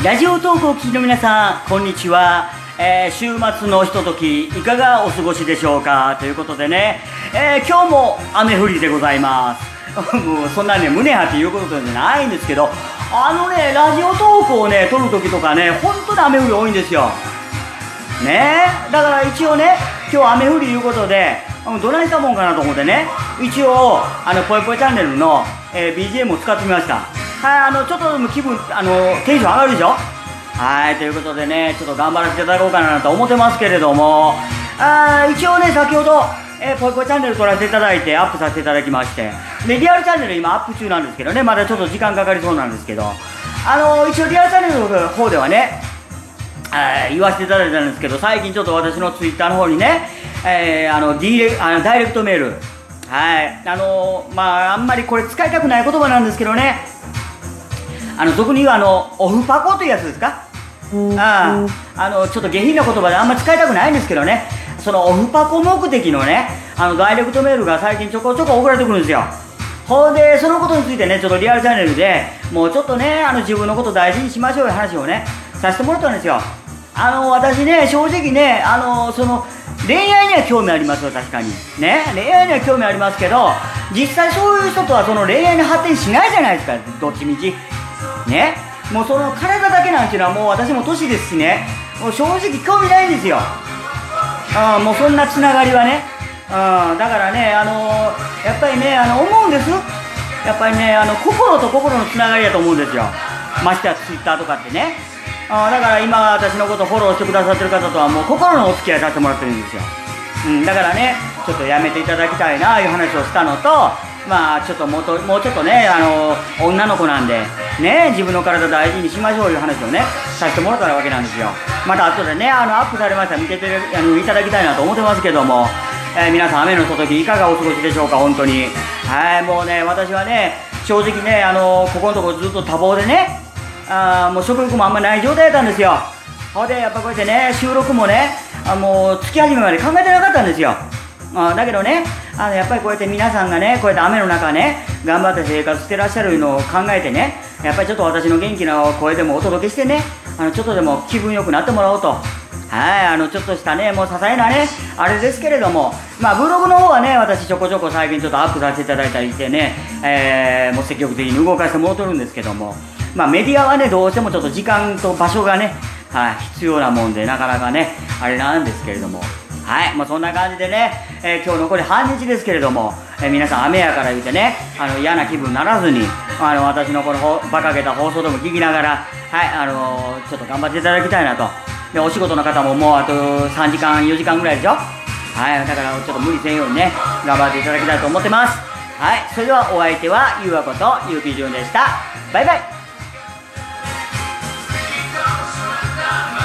ラジオ投稿を聞きの皆さん、こんにちは。えー週末のひととき、いかがお過ごしでしょうか？ということでね、えー今日も雨降りでございます。もうそんなね、胸張って言うことじゃないんですけど、あのね、ラジオ投稿をね、撮るときとかね、本当に雨降り多いんですよ。ねだから一応ね今日雨降りいうことでどないしたもんかなと思ってね一応あのぽいぽいチャンネルの、えー BGM を使ってみましたはいあのちょっとでも気分あのテンション上がるでしょ？はいということでねちょっと頑張らせていただこうかなと思ってますけれども。あー一応ね先ほどえー、ぽいぽいチャンネル撮らせていただいてアップさせていただきまして。でリアルチャンネル今アップ中なんですけどねまだちょっと時間かかりそうなんですけど。あの一応リアルチャンネルの方ではねえー言わせていただいたんですけど最近ちょっと私のツイッターの方にね、えーあのディレあのダイレクトメール。はい。あのまああんまりこれ使いたくない言葉なんですけどね。あの俗に言うあのオフパコというやつですか？あああのちょっと下品な言葉であんまり使いたくないんですけどね。そのオフパコ目的のねあのダイレクトメールが最近ちょこちょこ送られてくるんですよ。ほんでそのことについてねちょっとリアルチャンネルでもうちょっとねあの自分のこと大事にしましょういう話をねさせてもらったんですよ。あの私ね正直ねあのその恋愛には興味ありますよ確かに。ね恋愛には興味ありますけど実際そういう人とはその恋愛に発展しないじゃないですかどっちみちね。もうその体だけなんていうのはもう私も年ですしね。もう正直興味ないんですよ。あもうそんなつながりはね。うんだからねあのやっぱりねあの思うんです。やっぱりねあの心と心のつながりだと思うんですよ。ましてやツイッターとかってね。あだから今私のことフォローしてくださってる方とはもう心のお付き合いさせてもらってるんですよ。うん、だからね、ちょっとやめていただきたいなあいう話をしたのと、まあちょっともうともうちょっとね、あの女の子なんで、ね、自分の体大事にしましょうという話をね、させてもらったわけなんですよ。また後でね、あのアップされました見ててあのいただきたいなと思ってますけども、えー皆さん雨のときいかがお過ごしでしょうか、本当に。はい、もうね、私はね、正直ね、あのここのところずっと多忙でね、あもう食欲もあんまない状態だったんですよ。ほんでやっぱこうやってね収録もねあもう月始めまで考えてなかったんですよあだけどねあのやっぱりこうやって皆さんがねこうやって雨の中ね頑張って生活してらっしゃるのを考えてねやっぱりちょっと私の元気な声でもお届けしてねあのちょっとでも気分よくなってもらおうと。はい、あのちょっとしたね、もう些細なね、あれですけれども、まあ、ブログの方はね、私、ちょこちょこ最近ちょっとアップさせていただいたりしてね、えーもう積極的に動かしてもらってるんですけども、まあ、メディアはね、どうしてもちょっと時間と場所がね、はい、必要なもんで、なかなかね、あれなんですけれども、はい、まあ、そんな感じでね、えー今日残り半日ですけれども、えー皆さん雨やから言うてね、あの嫌な気分にならずに、あの私のこのほ馬鹿げた放送でも聞きながら、はい、あのーちょっと頑張っていただきたいなと。で、お仕事の方ももうあと3時間、4時間ぐらいでしょ？はい、だからちょっと無理せんようにね、頑張っていただきたいと思ってます。はい、それではお相手は、ゆうわこと、ゆうきじゅんでした。バイバイ